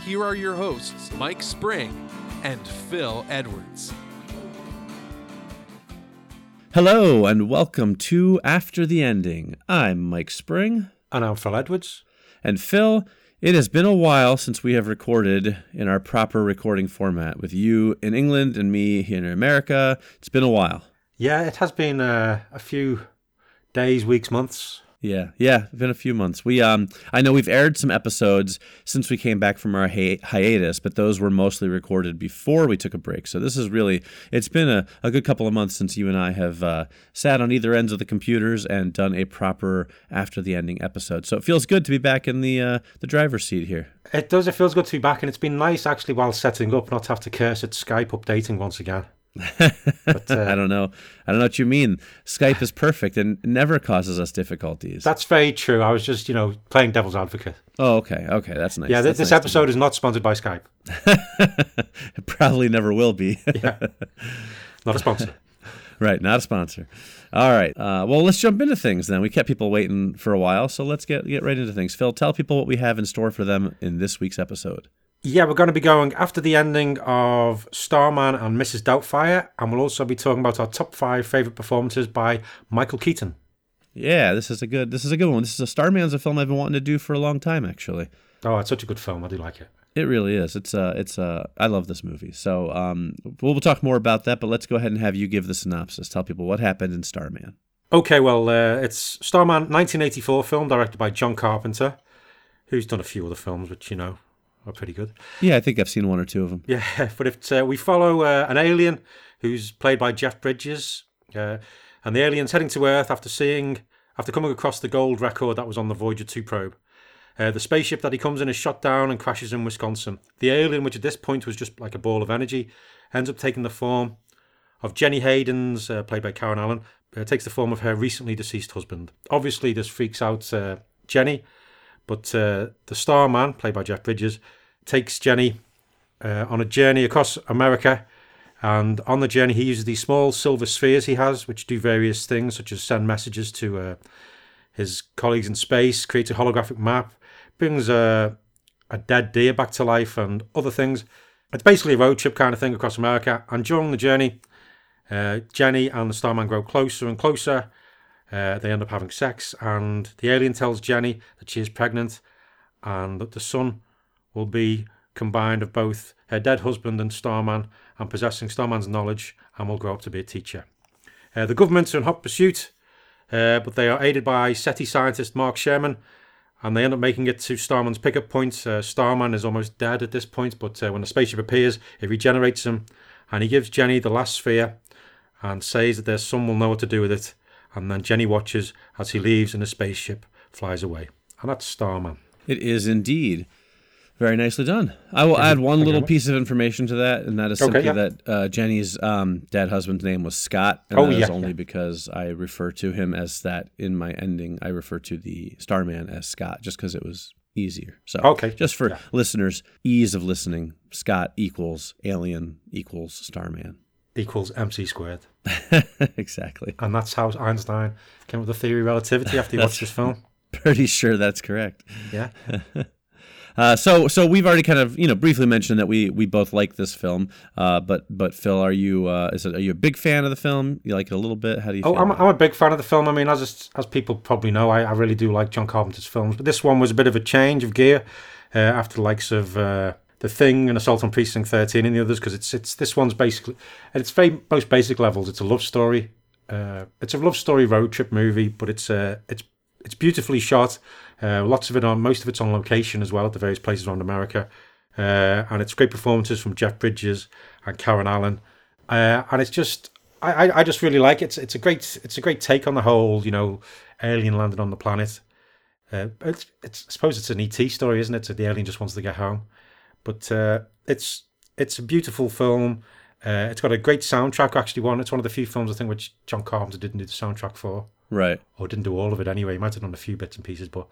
here are your hosts, Mike Spring and Phil Edwards. Hello, and welcome to After the Ending. I'm Mike Spring. And I'm Phil Edwards. And Phil, it has been a while since we have recorded in our proper recording format with you in England and me here in America. It's been a while. Yeah, it has been uh, a few days, weeks, months. Yeah, yeah, it's been a few months. We um, I know we've aired some episodes since we came back from our hi- hiatus, but those were mostly recorded before we took a break. So this is really, it's been a, a good couple of months since you and I have uh, sat on either ends of the computers and done a proper after the ending episode. So it feels good to be back in the uh, the driver's seat here. It does. It feels good to be back, and it's been nice actually while setting up, not to have to curse at Skype updating once again. But, uh, I don't know. I don't know what you mean. Skype is perfect and never causes us difficulties. That's very true. I was just, you know, playing devil's advocate. Oh, okay. Okay, that's nice. Yeah, that's this nice episode is not sponsored by Skype. it probably never will be. yeah. Not a sponsor. right, not a sponsor. All right. Uh, well, let's jump into things then. We kept people waiting for a while, so let's get get right into things. Phil, tell people what we have in store for them in this week's episode. Yeah, we're going to be going after the ending of Starman and Mrs. Doubtfire, and we'll also be talking about our top five favorite performances by Michael Keaton. Yeah, this is a good this is a good one. This is a Starman's a film I've been wanting to do for a long time, actually. Oh, it's such a good film. I do like it. It really is. It's uh it's uh I love this movie. So um we'll, we'll talk more about that, but let's go ahead and have you give the synopsis. Tell people what happened in Starman. Okay, well, uh, it's Starman, 1984 film directed by John Carpenter, who's done a few other films, which you know are pretty good. Yeah, I think I've seen one or two of them. Yeah, but if uh, we follow uh, an alien who's played by Jeff Bridges, uh, and the alien's heading to Earth after seeing, after coming across the gold record that was on the Voyager 2 probe. Uh, the spaceship that he comes in is shot down and crashes in Wisconsin. The alien, which at this point was just like a ball of energy, ends up taking the form of Jenny Hayden's, uh, played by Karen Allen, uh, takes the form of her recently deceased husband. Obviously, this freaks out Jenny but uh, the Starman, played by Jeff Bridges, takes Jenny uh, on a journey across America. And on the journey, he uses these small silver spheres he has, which do various things, such as send messages to uh, his colleagues in space, creates a holographic map, brings a, a dead deer back to life, and other things. It's basically a road trip kind of thing across America. And during the journey, uh, Jenny and the Starman grow closer and closer uh, they end up having sex, and the alien tells Jenny that she is pregnant and that the son will be combined of both her dead husband and Starman and possessing Starman's knowledge and will grow up to be a teacher. Uh, the governments are in hot pursuit, uh, but they are aided by SETI scientist Mark Sherman and they end up making it to Starman's pickup point. Uh, Starman is almost dead at this point, but uh, when the spaceship appears, it regenerates him and he gives Jenny the last sphere and says that their son will know what to do with it and then Jenny watches as he leaves and a spaceship flies away. And that's Starman. It is indeed. Very nicely done. I will add one little piece of information to that, and that is simply okay, yeah. that uh, Jenny's um, dead husband's name was Scott, and oh, that yeah, is only yeah. because I refer to him as that in my ending. I refer to the Starman as Scott, just because it was easier. So, okay, just for listeners' ease of listening, Scott equals Alien equals Starman equals mc squared. exactly. And that's how Einstein came up with the theory of relativity after he watched this film. Pretty sure that's correct. Yeah. Uh, so, so we've already kind of, you know, briefly mentioned that we we both like this film. Uh, but, but Phil, are you uh, is it, are you a big fan of the film? You like it a little bit? How do you? Oh, I'm, I'm a big fan of the film. I mean, as as people probably know, I, I really do like John Carpenter's films. But this one was a bit of a change of gear uh, after the likes of uh, the Thing and Assault on Precinct 13 and the others because it's it's this one's basically at its very most basic levels it's a love story. Uh, it's a love story road trip movie, but it's uh, it's it's beautifully shot. Uh, lots of it on most of it's on location as well at the various places around America, uh, and it's great performances from Jeff Bridges and Karen Allen, uh, and it's just I, I just really like it. It's it's a great it's a great take on the whole you know alien landed on the planet. Uh, it's, it's I suppose it's an ET story, isn't it? So the alien just wants to get home. But uh, it's it's a beautiful film. Uh, it's got a great soundtrack. Actually, one. It's one of the few films I think which John Carpenter didn't do the soundtrack for, Right. or didn't do all of it anyway. He might have done a few bits and pieces, but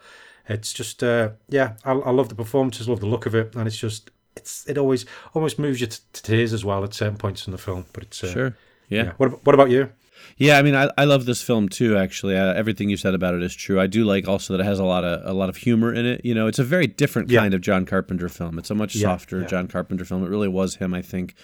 it's just uh, yeah. I, I love the performances, love the look of it, and it's just it's it always almost moves you to, to tears as well at certain points in the film. But it's uh, Sure. Yeah. yeah. What what about you? Yeah, I mean, I, I love this film too. Actually, uh, everything you said about it is true. I do like also that it has a lot of a lot of humor in it. You know, it's a very different Yeah. kind of John Carpenter film. It's a much Yeah, softer yeah. John Carpenter film. It really was him, I think,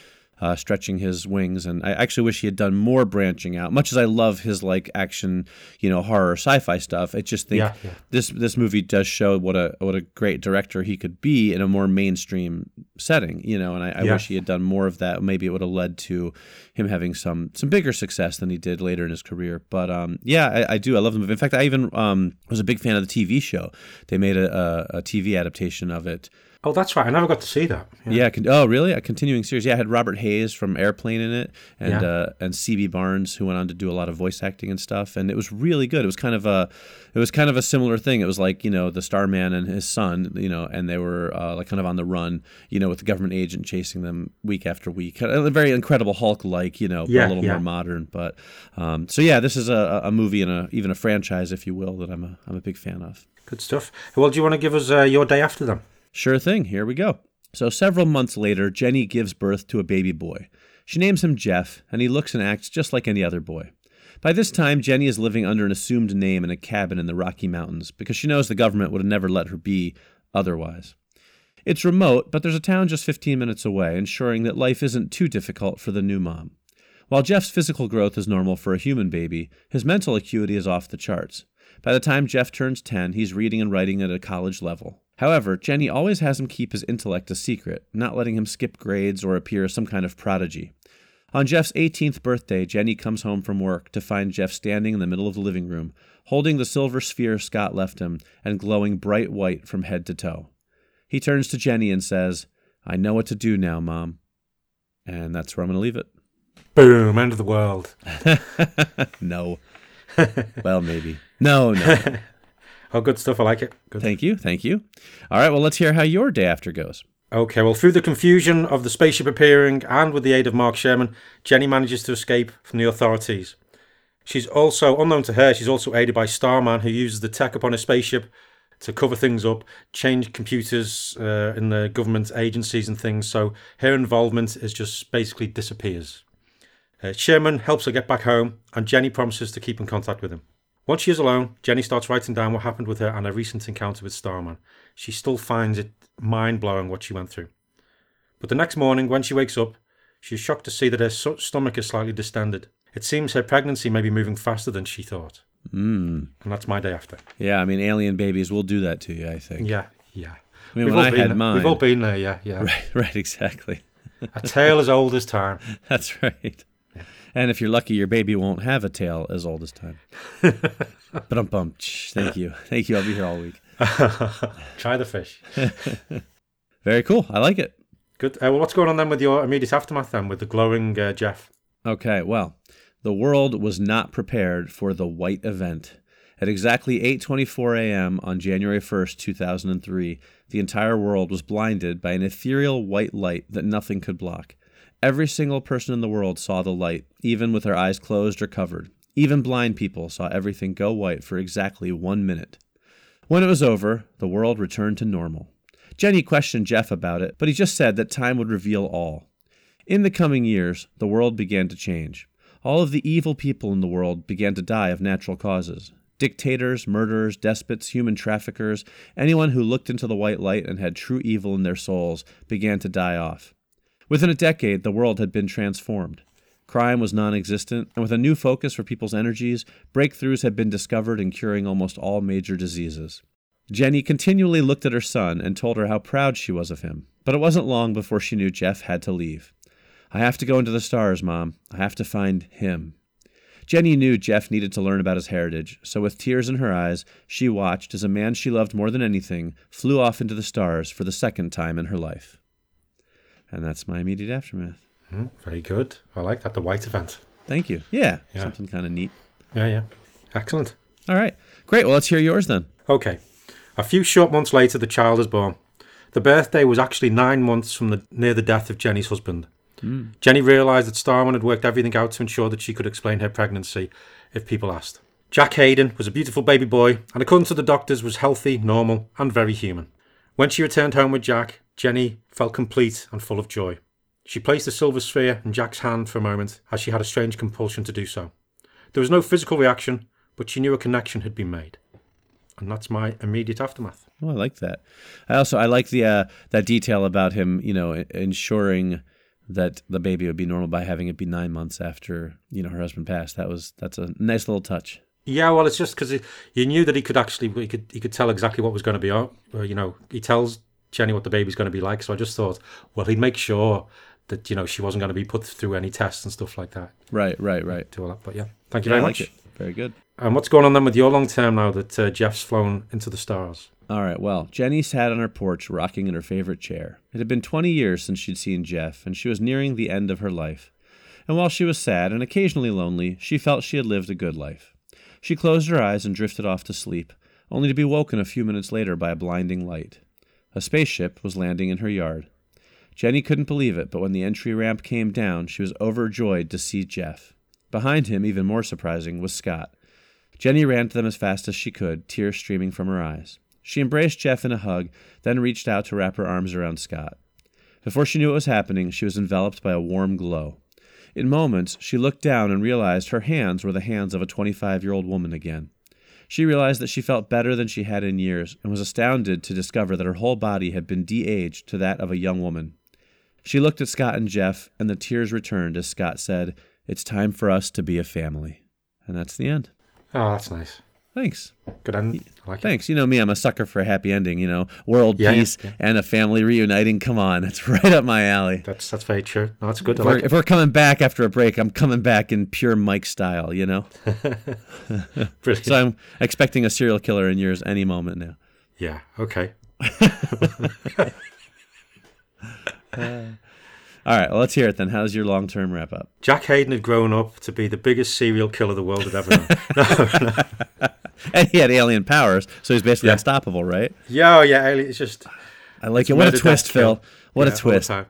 uh, stretching his wings. And I actually wish he had done more branching out. Much as I love his like action, you know, horror, sci-fi stuff, I just think Yeah, yeah. this this movie does show what a what a great director he could be in a more mainstream setting. You know, and I, I Yeah. wish he had done more of that. Maybe it would have led to him having some some bigger success than he did later in his career. But um, yeah, I, I do. I love the movie. In fact, I even um, was a big fan of the TV show. They made a, a, a TV adaptation of it. Oh, that's right. I never got to see that. Yeah. Yeah. con- oh, really? A continuing series. Yeah, I had Robert Hays from Airplane in it, and Yeah. uh, and CB Barnes, who went on to do a lot of voice acting and stuff. And it was really good. It was kind of a, it was kind of a similar thing. It was like you know the Starman and his son, you know, and they were uh, like kind of on the run, you know, with the government agent chasing them week after week. A very Incredible Hulk like, you know, Yeah, a little more modern. But um, so yeah, this is a, a movie and a even a franchise, if you will, that I'm a I'm a big fan of. Good stuff. Well, do you want to give us uh, your day after them? Sure thing. Here we go. So, several months later, Jenny gives birth to a baby boy. She names him Jeff, and he looks and acts just like any other boy. By this time, Jenny is living under an assumed name in a cabin in the Rocky Mountains because she knows the government would have never let her be otherwise. It's remote, but there's a town just 15 minutes away, ensuring that life isn't too difficult for the new mom. While Jeff's physical growth is normal for a human baby, his mental acuity is off the charts. By the time Jeff turns 10, he's reading and writing at a college level. However, Jenny always has him keep his intellect a secret, not letting him skip grades or appear as some kind of prodigy. On Jeff's 18th birthday, Jenny comes home from work to find Jeff standing in the middle of the living room, holding the silver sphere Scott left him and glowing bright white from head to toe. He turns to Jenny and says, I know what to do now, Mom. And that's where I'm going to leave it. Boom! End of the world. no. well, maybe. No, no. Oh, good stuff. I like it. Good. Thank you. Thank you. All right. Well, let's hear how your day after goes. Okay, well, through the confusion of the spaceship appearing and with the aid of Mark Sherman, Jenny manages to escape from the authorities. She's also, unknown to her, she's also aided by Starman, who uses the tech upon his spaceship to cover things up, change computers uh, in the government agencies and things. So her involvement is just basically disappears. Uh, Sherman helps her get back home, and Jenny promises to keep in contact with him. Once she is alone, Jenny starts writing down what happened with her and her recent encounter with Starman. She still finds it mind blowing what she went through. But the next morning, when she wakes up, she is shocked to see that her so- stomach is slightly distended. It seems her pregnancy may be moving faster than she thought. Mm. And that's my day after. Yeah, I mean, alien babies will do that to you, I think. Yeah, yeah. I mean, We've when all I been had there. mine. We've all been there, yeah, yeah. Right, right, exactly. A tale as old as time. That's right. And if you're lucky, your baby won't have a tail as old as time. but um bum. Thank you. Thank you. I'll be here all week. Try the fish. Very cool. I like it. Good. Uh, well, what's going on then with your immediate aftermath then with the glowing uh, Jeff? Okay, well, the world was not prepared for the white event. At exactly 8:24 a.m. on January 1st, 2003, the entire world was blinded by an ethereal white light that nothing could block. Every single person in the world saw the light, even with their eyes closed or covered. Even blind people saw everything go white for exactly 1 minute. When it was over, the world returned to normal. Jenny questioned Jeff about it, but he just said that time would reveal all. In the coming years, the world began to change. All of the evil people in the world began to die of natural causes. Dictators, murderers, despots, human traffickers, anyone who looked into the white light and had true evil in their souls began to die off. Within a decade, the world had been transformed. Crime was non existent, and with a new focus for people's energies, breakthroughs had been discovered in curing almost all major diseases. Jenny continually looked at her son and told her how proud she was of him, but it wasn't long before she knew Jeff had to leave. I have to go into the stars, Mom. I have to find him. Jenny knew Jeff needed to learn about his heritage, so with tears in her eyes, she watched as a man she loved more than anything flew off into the stars for the second time in her life. And that's my immediate aftermath. Hmm, very good. I like that. The white event. Thank you. Yeah, Yeah. something kind of neat. Yeah, yeah. Excellent. All right. Great. Well, let's hear yours then. Okay. A few short months later, the child is born. The birthday was actually nine months from the near the death of Jenny's husband. Jenny realised that Starman had worked everything out to ensure that she could explain her pregnancy if people asked. Jack Hayden was a beautiful baby boy, and according to the doctors, was healthy, normal, and very human. When she returned home with Jack, Jenny felt complete and full of joy. She placed the silver sphere in Jack's hand for a moment, as she had a strange compulsion to do so. There was no physical reaction, but she knew a connection had been made. And that's my immediate aftermath. Oh, I like that. I also I like the uh, that detail about him, you know, ensuring that the baby would be normal by having it be nine months after you know her husband passed. That was that's a nice little touch. Yeah, well, it's just because you knew that he could actually he could he could tell exactly what was going to be on. Or, you know, he tells Jenny what the baby's going to be like. So I just thought, well, he'd make sure that you know she wasn't going to be put through any tests and stuff like that. Right, right, right. Do all that, but yeah, thank you Yeah, very I much. it. Very good. And what's going on then with your long term now that uh, Jeff's flown into the stars? All right, well, Jenny sat on her porch rocking in her favorite chair. It had been 20 years since she'd seen Jeff, and she was nearing the end of her life. And while she was sad and occasionally lonely, she felt she had lived a good life. She closed her eyes and drifted off to sleep, only to be woken a few minutes later by a blinding light. A spaceship was landing in her yard. Jenny couldn't believe it, but when the entry ramp came down, she was overjoyed to see Jeff. Behind him, even more surprising, was Scott. Jenny ran to them as fast as she could, tears streaming from her eyes. She embraced Jeff in a hug, then reached out to wrap her arms around Scott. Before she knew what was happening, she was enveloped by a warm glow. In moments, she looked down and realized her hands were the hands of a 25 year old woman again. She realized that she felt better than she had in years and was astounded to discover that her whole body had been de aged to that of a young woman. She looked at Scott and Jeff, and the tears returned as Scott said, It's time for us to be a family. And that's the end. Oh, that's nice. Thanks. Good end. I like it. Thanks. You know me, I'm a sucker for a happy ending, you know, world Yeah, yeah, peace yeah. and a family reuniting. Come on, That's right up my alley. That's that's very true. No, that's good. If we're, like if we're coming back after a break, I'm coming back in pure Mike style, you know? So I'm expecting a serial killer in yours any moment now. yeah. Okay. Uh, All right, well, let's hear it then. How's your long term wrap up? Jack Hayden had grown up to be the biggest serial killer the world had ever known. And he had alien powers, so he's basically Yeah. unstoppable, right? yeah, oh, yeah. It's just I like it. What a twist, Phil. What Yeah, a twist. Um,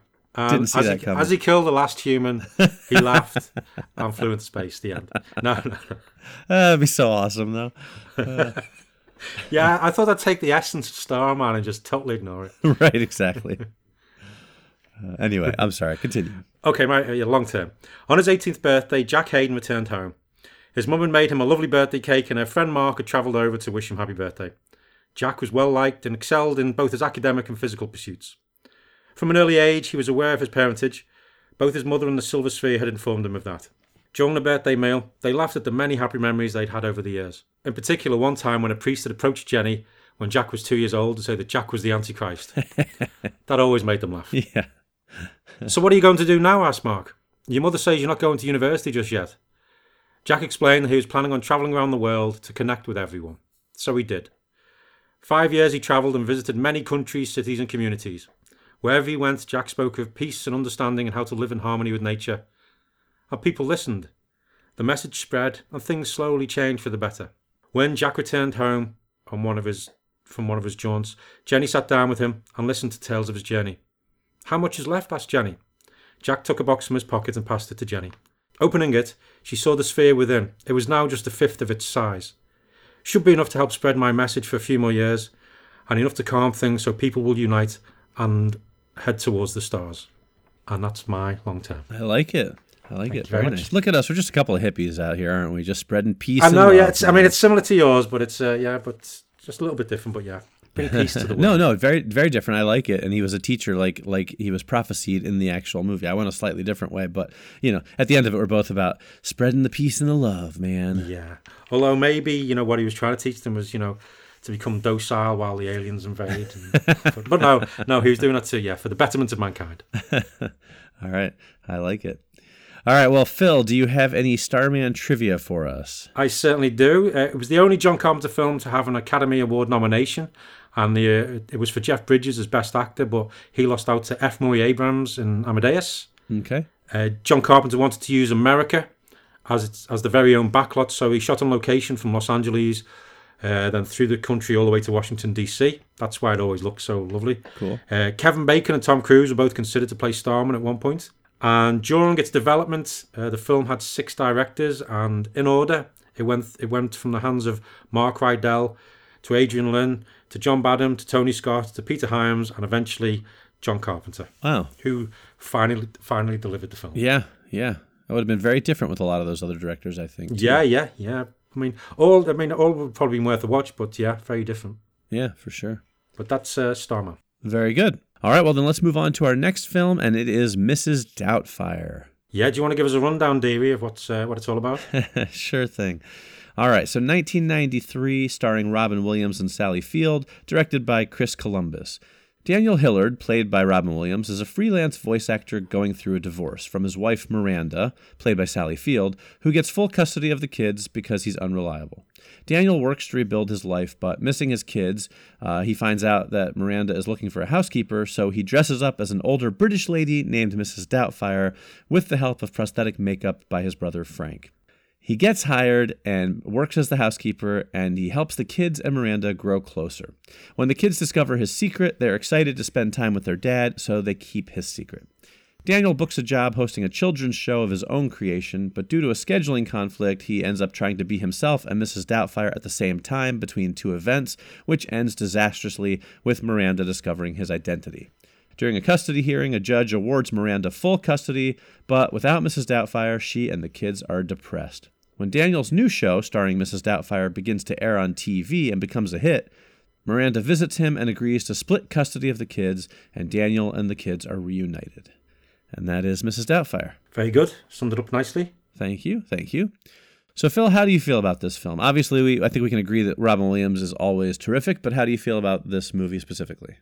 Didn't see as that he, coming. As he killed the last human, he laughed and flew into space. The end. No, no, no. That'd be so awesome, though. Yeah, I thought I'd take the essence of Starman and just totally ignore it. right, exactly. Uh, anyway, I'm sorry. Continue. Okay, my yeah, long term. On his 18th birthday, Jack Hayden returned home. His mum had made him a lovely birthday cake, and her friend Mark had travelled over to wish him happy birthday. Jack was well liked and excelled in both his academic and physical pursuits. From an early age, he was aware of his parentage. Both his mother and the Silver Sphere had informed him of that. During the birthday meal, they laughed at the many happy memories they'd had over the years. In particular, one time when a priest had approached Jenny when Jack was two years old to say that Jack was the Antichrist. that always made them laugh. Yeah. So what are you going to do now? asked Mark. Your mother says you're not going to university just yet. Jack explained that he was planning on travelling around the world to connect with everyone. So he did. Five years he travelled and visited many countries, cities, and communities. Wherever he went, Jack spoke of peace and understanding and how to live in harmony with nature. And people listened. The message spread, and things slowly changed for the better. When Jack returned home on one of his from one of his jaunts, Jenny sat down with him and listened to tales of his journey. How much is left? asked Jenny. Jack took a box from his pocket and passed it to Jenny. Opening it, she saw the sphere within. It was now just a fifth of its size. Should be enough to help spread my message for a few more years, and enough to calm things so people will unite and head towards the stars. And that's my long term. I like it. I like it. very Very much. nice. Look at us. We're just a couple of hippies out here, aren't we? Just spreading peace. I and know, yeah. It's, I mean, it's similar to yours, but it's uh, yeah, but just a little bit different. But yeah, bring peace to the world. no, no, very, very different. I like it. And he was a teacher, like, like he was prophesied in the actual movie. I went a slightly different way, but you know, at the end of it, we're both about spreading the peace and the love, man. Yeah. Although maybe, you know, what he was trying to teach them was, you know, to become docile while the aliens invade. And, but, but no, no, he was doing that to, yeah, for the betterment of mankind. All right, I like it. All right, well, Phil, do you have any Starman trivia for us? I certainly do. Uh, it was the only John Carpenter film to have an Academy Award nomination. And the uh, it was for Jeff Bridges as Best Actor, but he lost out to F. Murray Abrams in Amadeus. Okay. Uh, John Carpenter wanted to use America as its, as the very own backlot, so he shot on location from Los Angeles, uh, then through the country all the way to Washington D.C. That's why it always looks so lovely. Cool. Uh, Kevin Bacon and Tom Cruise were both considered to play Starman at one point. And during its development, uh, the film had six directors, and in order, it went it went from the hands of Mark Rydell to Adrian Lyne to John Badham to Tony Scott to Peter Hyams and eventually John Carpenter, Wow. who finally finally delivered the film. Yeah, yeah. That would have been very different with a lot of those other directors, I think. too. Yeah, yeah, yeah. I mean, all I mean, all would probably be worth a watch, but yeah, very different. Yeah, for sure. But that's uh, Starman. Very good. All right, well, then let's move on to our next film, and it is Mrs. Doubtfire. Yeah, do you want to give us a rundown, Davey, of what's uh, what it's all about? sure thing. All right, so 1993, starring Robin Williams and Sally Field, directed by Chris Columbus. Daniel Hillard, played by Robin Williams, is a freelance voice actor going through a divorce from his wife Miranda, played by Sally Field, who gets full custody of the kids because he's unreliable. Daniel works to rebuild his life, but missing his kids, uh, he finds out that Miranda is looking for a housekeeper, so he dresses up as an older British lady named Mrs. Doubtfire with the help of prosthetic makeup by his brother Frank. He gets hired and works as the housekeeper, and he helps the kids and Miranda grow closer. When the kids discover his secret, they're excited to spend time with their dad, so they keep his secret. Daniel books a job hosting a children's show of his own creation, but due to a scheduling conflict, he ends up trying to be himself and Mrs. Doubtfire at the same time between two events, which ends disastrously with Miranda discovering his identity. During a custody hearing, a judge awards Miranda full custody, but without Mrs. Doubtfire, she and the kids are depressed. When Daniel's new show, starring Mrs. Doubtfire, begins to air on TV and becomes a hit, Miranda visits him and agrees to split custody of the kids, and Daniel and the kids are reunited. And that is Mrs. Doubtfire. Very good. Summed it up nicely. Thank you, thank you. So, Phil, how do you feel about this film? Obviously, we, I think we can agree that Robin Williams is always terrific, but how do you feel about this movie specifically?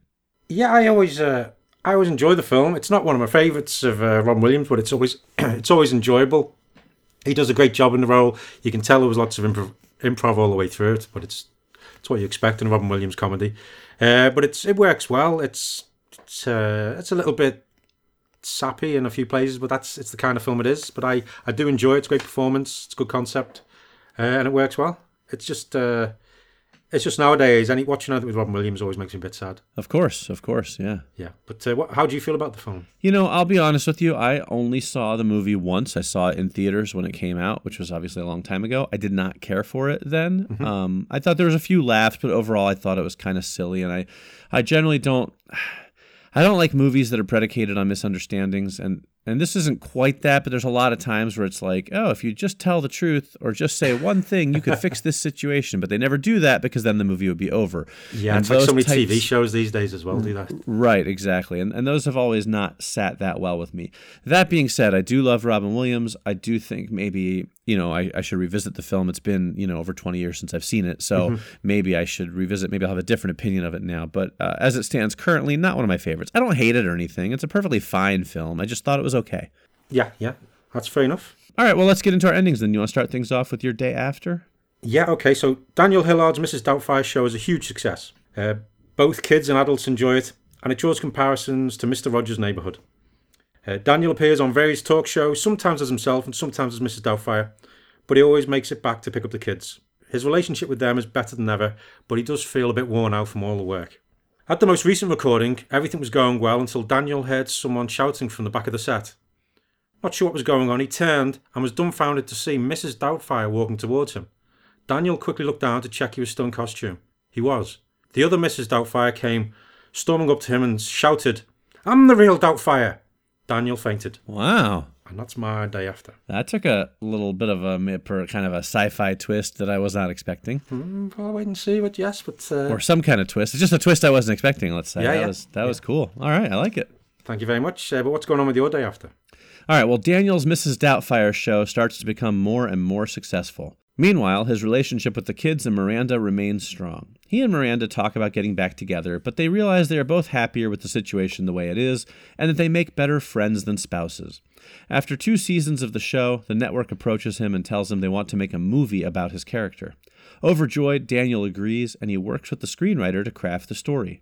Yeah, I always uh, I always enjoy the film. It's not one of my favourites of uh, Robin Williams, but it's always it's always enjoyable. He does a great job in the role. You can tell there was lots of improv, improv all the way through it, but it's it's what you expect in Robin Williams comedy. Uh, but it's it works well. It's it's uh, it's a little bit sappy in a few places, but that's it's the kind of film it is. But I I do enjoy it. It's great performance. It's good concept, uh, and it works well. It's just uh, it's just nowadays. Any watching anything with Robin Williams always makes me a bit sad. Of course, of course, yeah. Yeah, but uh, what, how do you feel about the film? You know, I'll be honest with you. I only saw the movie once. I saw it in theaters when it came out, which was obviously a long time ago. I did not care for it then. Um, I thought there was a few laughs, but overall, I thought it was kind of silly. And I, I generally don't. I don't like movies that are predicated on misunderstandings, and and this isn't quite that, but there's a lot of times where it's like, oh, if you just tell the truth or just say one thing, you could fix this situation. But they never do that because then the movie would be over. Yeah, And it's like so many TV shows these days as well do that. Right, exactly. And and those have always not sat that well with me. That being said, I do love Robin Williams. I do think maybe, you know, I, I should revisit the film. It's been, you know, over 20 years since I've seen it. So maybe I should revisit. Maybe I'll have a different opinion of it now. But uh, as it stands currently, not one of my favorites. I don't hate it or anything. It's a perfectly fine film. I just thought it was okay. Yeah, yeah, that's fair enough. All right, well, let's get into our endings then. You want to start things off with your day after? Yeah, okay. So Daniel Hillard's Mrs. Doubtfire show is a huge success. Uh, both kids and adults enjoy it, and it draws comparisons to Mr. Rogers' Neighborhood. Uh, Daniel appears on various talk shows, sometimes as himself and sometimes as Mrs. Doubtfire, but he always makes it back to pick up the kids. His relationship with them is better than ever, but he does feel a bit worn out from all the work. At the most recent recording, everything was going well until Daniel heard someone shouting from the back of the set. Not sure what was going on, he turned and was dumbfounded to see Mrs. Doubtfire walking towards him. Daniel quickly looked down to check he was still in costume. He was. The other Mrs. Doubtfire came storming up to him and shouted, I'm the real Doubtfire! Daniel fainted, Wow. And that's my day after. That took a little bit of a kind of a sci-fi twist that I was not expecting. Mm, I'll wait and see, but yes, but uh, or some kind of twist. It's just a twist I wasn't expecting. Let's say Yeah, that yeah. was that was cool. All right, I like it. thank you very much. Uh, but what's going on with your day after? All right, well, Daniel's Mrs. Doubtfire show starts to become more and more successful. Meanwhile, his relationship with the kids and Miranda remains strong. He and Miranda talk about getting back together, but they realize they are both happier with the situation the way it is, and that they make better friends than spouses. After two seasons of the show, the network approaches him and tells him they want to make a movie about his character. Overjoyed, Daniel agrees, and he works with the screenwriter to craft the story.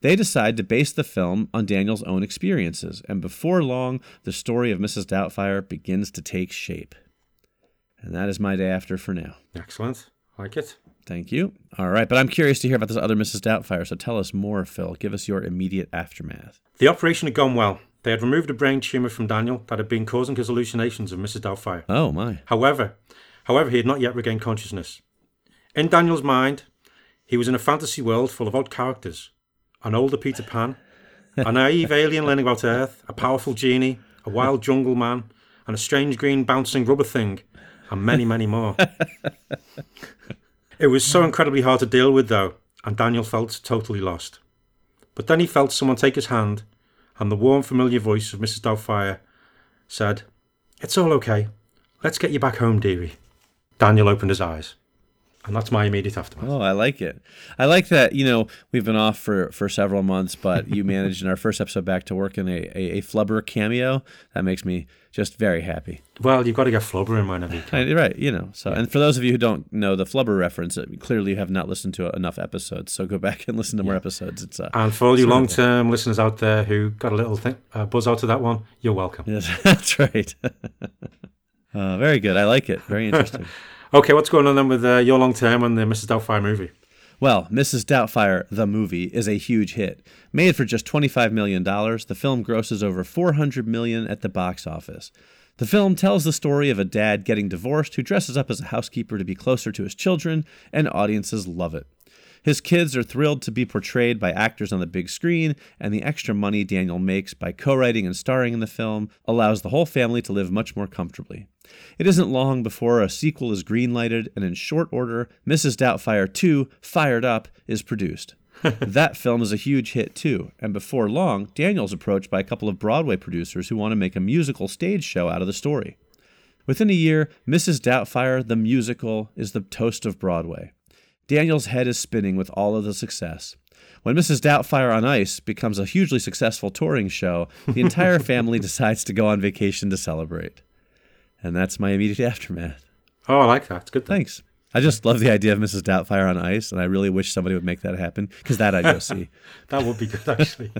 They decide to base the film on Daniel's own experiences, and before long, the story of Mrs. Doubtfire begins to take shape. And that is my day after for now. Excellent. Like it. Thank you. All right, but I'm curious to hear about this other Mrs. Doubtfire, so tell us more, Phil. Give us your immediate aftermath. The operation had gone well. They had removed a brain tumour from Daniel that had been causing his hallucinations of Mrs. Doubtfire. Oh, my. However, however, he had not yet regained consciousness. In Daniel's mind, he was in a fantasy world full of odd characters. An older Peter Pan, a naive alien learning about Earth, a powerful genie, a wild jungle man, and a strange green bouncing rubber thing, and many, many more. it was so incredibly hard to deal with, though, and Daniel felt totally lost. But then he felt someone take his hand, and the warm, familiar voice of Mrs. Doubtfire said, It's all okay. Let's get you back home, dearie. Daniel opened his eyes. And that's my immediate aftermath. Oh, I like it. I like that. You know, we've been off for, for several months, but you managed in our first episode back to work in a, a, a Flubber cameo. That makes me just very happy. Well, you've got to get Flubber in whenever you can. Right, you know. So, and for those of you who don't know the Flubber reference, uh, clearly you have not listened to enough episodes. So go back and listen to more episodes. It's uh, And for all you long term listeners out there who got a little thing, uh, buzz out of that one, you're welcome. yes, that's right. uh, very good. I like it. Very interesting. Okay, what's going on then with uh, your long term and the Mrs. Doubtfire movie? Well, Mrs. Doubtfire, the movie, is a huge hit. Made for just $25 million, the film grosses over 400 million at the box office. The film tells the story of a dad getting divorced who dresses up as a housekeeper to be closer to his children, and audiences love it. His kids are thrilled to be portrayed by actors on the big screen, and the extra money Daniel makes by co writing and starring in the film allows the whole family to live much more comfortably. It isn't long before a sequel is greenlighted, and in short order, Mrs. Doubtfire 2 Fired Up is produced. that film is a huge hit too, and before long, Daniel's approached by a couple of Broadway producers who want to make a musical stage show out of the story. Within a year, Mrs. Doubtfire the musical is the toast of Broadway. Daniel's head is spinning with all of the success. When Mrs. Doubtfire on Ice becomes a hugely successful touring show, the entire family decides to go on vacation to celebrate. And that's my immediate aftermath. Oh, I like that. It's good. Thanks. I just love the idea of Mrs. Doubtfire on Ice, and I really wish somebody would make that happen because that I'd go see. That would be good, actually.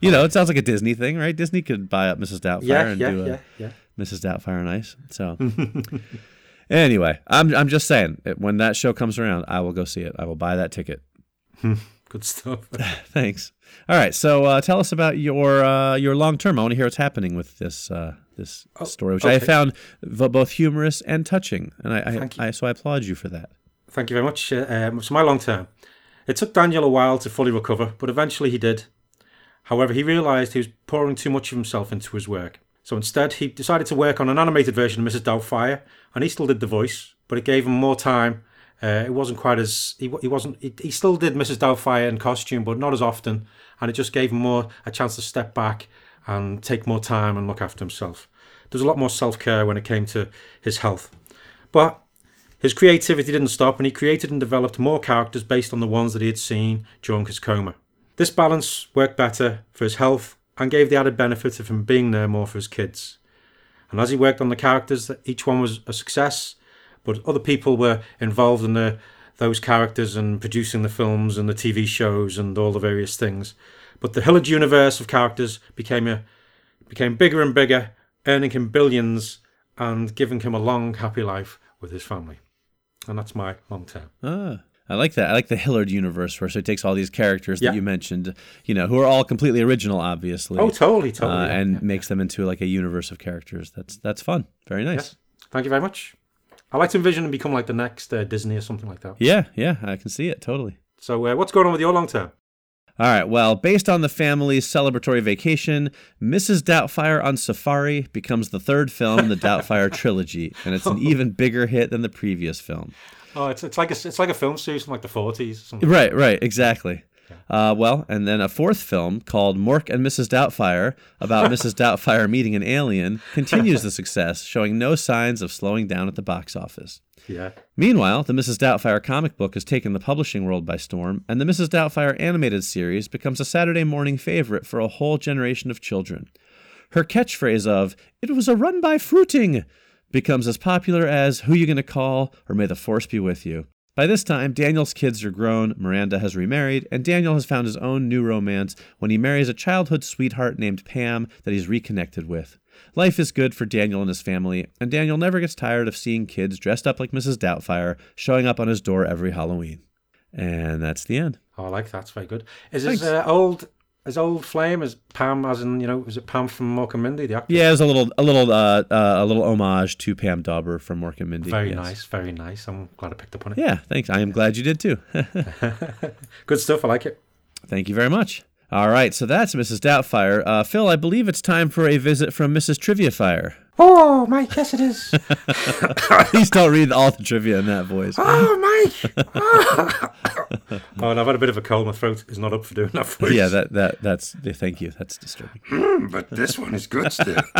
You know, it sounds like a Disney thing, right? Disney could buy up Mrs. Doubtfire yeah, and yeah, do a yeah, yeah. Mrs. Doubtfire on Ice. So, anyway, I'm I'm just saying, when that show comes around, I will go see it. I will buy that ticket. Good stuff. Thanks. All right, so uh, tell us about your uh, your long term. I want to hear what's happening with this uh, this story, which I Oh, found v- both humorous and touching, and I, I, I so I applaud you for that. Thank you very much. Uh, Um, so my long term. It took Daniel a while to fully recover, but eventually he did. However, he realised he was pouring too much of himself into his work. So instead, he decided to work on an animated version of Mrs. Doubtfire, and he still did the voice, but it gave him more time. Uh, it wasn't quite as he, he wasn't he, he still did Mrs. Doubtfire in costume, but not as often, and it just gave him more a chance to step back and take more time and look after himself. There's a lot more self care when it came to his health, but his creativity didn't stop, and he created and developed more characters based on the ones that he had seen during his coma. This balance worked better for his health and gave the added benefit of him being there more for his kids. And as he worked on the characters, each one was a success, but other people were involved in the, those characters and producing the films and the TV shows and all the various things. But the Hillard universe of characters became a became bigger and bigger, earning him billions and giving him a long, happy life with his family. And that's my long term. Ah, I like that. I like the Hillard universe where so he takes all these characters that you mentioned, you know, who are all completely original, obviously. Oh, totally, totally. uh, yeah, and yeah. makes them into like a universe of characters. That's that's fun. Very nice. Thank you very much. I like to envision and become like the next uh, Disney or something like that. Yeah, yeah, I can see it totally. So, uh, what's going on with your long term? All right. Well, based on the family's celebratory vacation, Mrs. Doubtfire on Safari becomes the third film in the Doubtfire trilogy, and it's an even bigger hit than the previous film. Oh, it's it's like a it's like a film series from like the forties. Right, right, exactly. Uh, well, and then a fourth film called Mork and Mrs. Doubtfire about Mrs. Doubtfire meeting an alien continues the success, showing no signs of slowing down at the box office. Yeah. Meanwhile, the Mrs. Doubtfire comic book has taken the publishing world by storm, and the Mrs. Doubtfire animated series becomes a Saturday morning favorite for a whole generation of children. Her catchphrase of, it was a run by fruiting, becomes as popular as Who You Gonna Call or May the Force Be With You. By this time, Daniel's kids are grown, Miranda has remarried, and Daniel has found his own new romance when he marries a childhood sweetheart named Pam that he's reconnected with. Life is good for Daniel and his family, and Daniel never gets tired of seeing kids dressed up like Mrs. Doubtfire showing up on his door every Halloween. And that's the end. Oh, I like that. It's very good. Is Thanks. his uh, old his old flame as Pam, as in you know, was it Pam from Mork and Mindy, the actor? Yeah, it was a little, a little, uh, uh, a little homage to Pam Dawber from Mork and Mindy. Very yes. nice, very nice. I'm glad I picked up on it. Yeah, thanks. I am glad you did too. Good stuff. I like it. Thank you very much. All right, so that's Mrs. Doubtfire. Uh, Phil, I believe it's time for a visit from Mrs. Trivia Fire. Oh, Mike, yes it is. Please don't read all the trivia in that voice. oh, Mike. oh, and I've had a bit of a cold. My throat is not up for doing that voice. Yeah, that that that's thank you. That's disturbing. But this one is good still.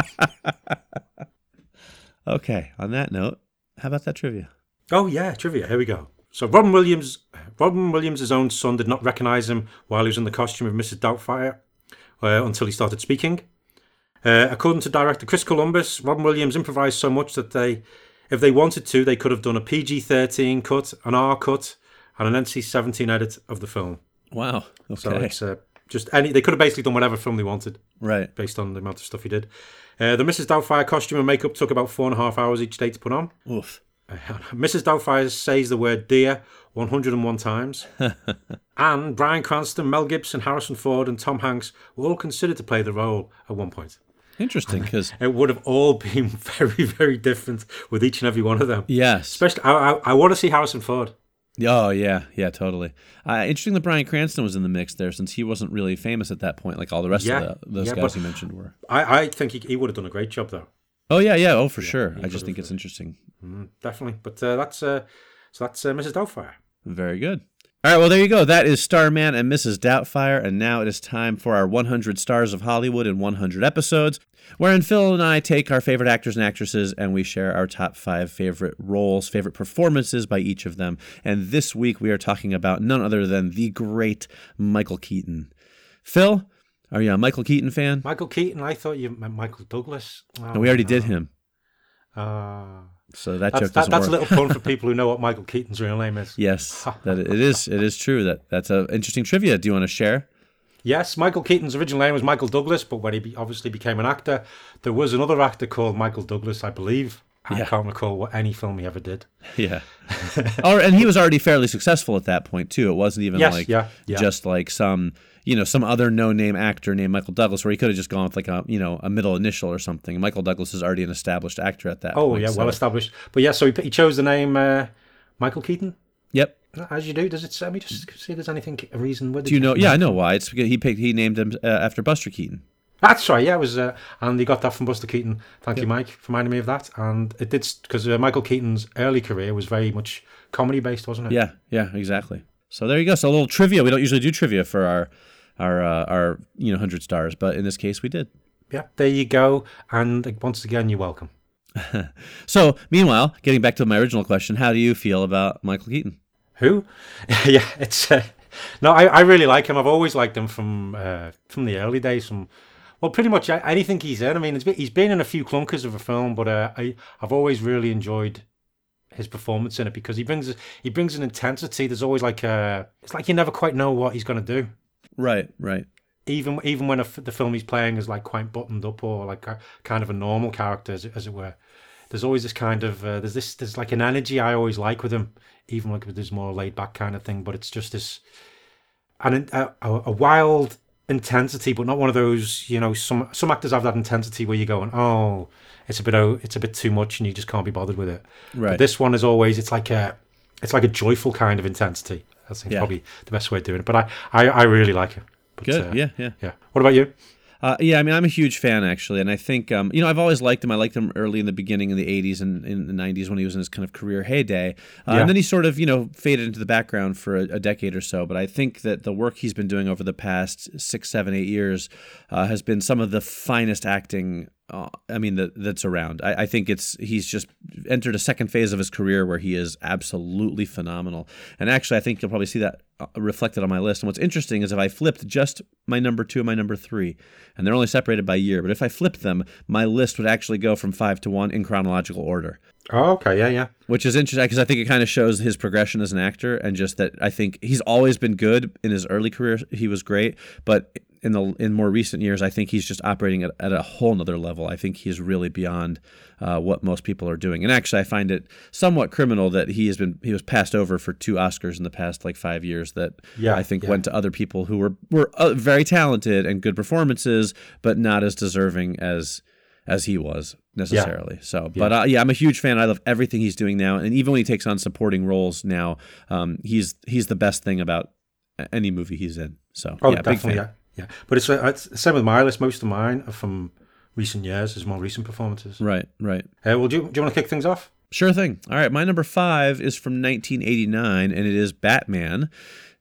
Okay, on that note, how about that trivia? Oh yeah, trivia. Here we go. So Robin Williams, Robin Williams' own son did not recognise him while he was in the costume of Mrs. Doubtfire uh, until he started speaking. Uh, according to director Chris Columbus, Robin Williams improvised so much that they, if they wanted to, they could have done a PG-13 cut, an R cut, and an NC-17 edit of the film. Wow. Okay. So it's uh, just any. They could have basically done whatever film they wanted right. based on the amount of stuff he did. Uh, the Mrs. Doubtfire costume and makeup took about four and a half hours each day to put on. Oof. Mrs. Doubtfire says the word dear 101 times. and Bryan Cranston, Mel Gibson, Harrison Ford, and Tom Hanks were all considered to play the role at one point. Interesting, because It would have all been very, very different with each and every one of them. yes. Especially, I, I, I want to see Harrison Ford. Oh yeah, yeah, totally. Uh, interesting that Bryan Cranston was in the mix there, since he wasn't really famous at that point, like all the rest Yeah, of the, those yeah, guys you mentioned were. I, I think he, he would have done a great job, though. Oh yeah, yeah. Oh for sure. I just think it's uh, interesting. Mm, definitely. But uh, that's uh, so that's uh, Mrs. Doubtfire. Very good. All right, well, there you go. That is Starman and Mrs. Doubtfire, and now it is time for our 100 Stars of Hollywood in 100 episodes, wherein Phil and I take our favorite actors and actresses and we share our top five favorite roles, favorite performances by each of them. And this week we are talking about none other than the great Michael Keaton. Phil, are you a Michael Keaton fan? Michael Keaton. I thought you meant Michael Douglas. Oh, No, we already did him, Uh, so that that's joke that, that's a little pun for people who know what Michael Keaton's real name is. Yes, that it is. It is true that that's an interesting trivia. Do you want to share? Yes, Michael Keaton's original name was Michael Douglas, but when he be, obviously became an actor, there was another actor called Michael Douglas, I believe. I Yeah. can't recall what any film he ever did. Yeah. or and he was already fairly successful at that point too. It wasn't even Yes, like yeah, yeah. just like some you know some other no name actor named Michael Douglas, where he could have just gone with like a you know a middle initial or something. Michael Douglas is already an established actor at that Oh point. yeah, so- well established. But yeah, so he, he chose the name uh, Michael Keaton. Yep. As you do, does it? Let me just see if there's anything a reason. Where Do you know? Yeah, I know why. It's because he picked he named him uh, after Buster Keaton. That's right. Yeah, it was, uh, and he got that from Buster Keaton. Thank you, Mike, for reminding me of that. And it did because uh, Michael Keaton's early career was very much comedy based, wasn't it? Yeah, yeah, exactly. So there you go. So a little trivia. We don't usually do trivia for our our uh, our you know hundred stars, but in this case we did. Yeah. There you go. And once again, you're welcome. So meanwhile, getting back to my original question, how do you feel about Michael Keaton? Who? yeah, it's uh, no. I, I really like him. I've always liked him from uh, from the early days. From well, pretty much anything he's in. I mean, it's been, he's been in a few clunkers of a film, but uh, I I've always really enjoyed his performance in it because he brings he brings an intensity. There's always like a it's like you never quite know what he's going to do. Right, right. Even even when a the film he's playing is like quite buttoned up or like a, kind of a normal character, as, it- as it were. There's always this kind of uh, there's this there's like an energy I always like with him, even like with this more laid back kind of thing. But it's just this and a, a, wild intensity, but not one of those. You know, some some actors have that intensity where you're going, oh, it's a bit o- it's a bit too much, and you just can't be bothered with it. Right. But this one is always it's like a it's like a joyful kind of intensity. I think Yeah. probably the best way of doing it. But I I, I really like it. But, Good. uh, yeah, yeah. yeah. What about you? Uh, yeah, I mean, I'm a huge fan actually, and I think um, you know I've always liked him. I liked him early in the beginning in the '80s and in the '90s when he was in his kind of career heyday, uh, Yeah. and then he sort of you know faded into the background for a, a decade or so. But I think that the work he's been doing over the past six, seven, eight years uh, has been some of the finest acting. Uh, I mean, that that's around. I, I think it's he's just entered a second phase of his career where he is absolutely phenomenal. And actually, I think you'll probably see that Uh, reflected on my list. And what's interesting is if I flipped just my number two and my number three, and they're only separated by year, but if I flipped them, my list would actually go from five to one in chronological order. Oh, okay, yeah, yeah. Which is interesting because I think it kind of shows his progression as an actor and just that I think he's always been good in his early career. He was great, but in the in more recent years, I think he's just operating at, at a whole nother level. I think he's really beyond uh, what most people are doing. And actually, I find it somewhat criminal that he has been he was passed over for two Oscars in the past like five years. That Yeah, I think yeah. went to other people who were were uh, very talented and good performances, but not as deserving as as he was necessarily. So, but uh, yeah, I'm a huge fan. I love everything he's doing now, and even when he takes on supporting roles now, um, he's he's the best thing about any movie he's in. So, Oh, yeah, big definitely. Yeah, yeah. But it's, uh, it's the same with my list. Most of mine are from recent years, as more recent performances. Right, right. Uh, well, do you, do you want to kick things off? Sure thing. All right, my number five is from 1989, and it is Batman,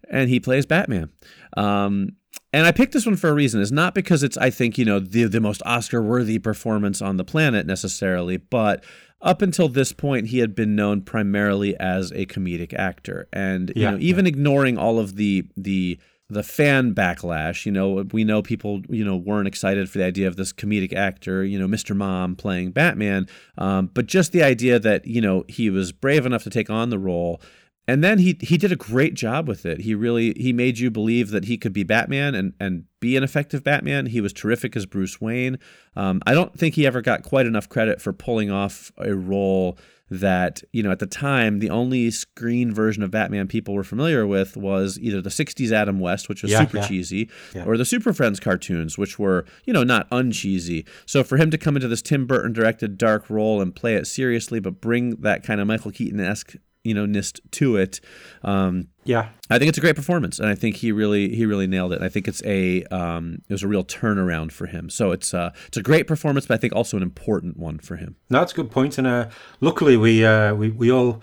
and he plays Batman. Um, and I picked this one for a reason. It's not because it's, I think, you know, the the most Oscar worthy performance on the planet necessarily, but up until this point, he had been known primarily as a comedic actor, and you Yeah, know, even ignoring all of the the the fan backlash, you know, we know people, you know, weren't excited for the idea of this comedic actor, you know, Mr. Mom playing Batman, um, but just the idea that you know he was brave enough to take on the role and then he he did a great job with it. He really he made you believe that he could be Batman and and be an effective Batman. He was terrific as Bruce Wayne. Um, I don't think he ever got quite enough credit for pulling off a role that you know at the time the only screen version of Batman people were familiar with was either the '60s Adam West, which was Yeah, super yeah. cheesy, Yeah. or the Super Friends cartoons, which were you know not uncheesy. So for him to come into this Tim Burton directed dark role and play it seriously, but bring that kind of Michael Keaton esque you know nist to it um, Yeah, I think it's a great performance, and I think he really he really nailed it. I think it's a um, it was a real turnaround for him. So it's uh, it's a great performance, but I think also an important one for him. no, that's a good. And uh, luckily, we uh, we we all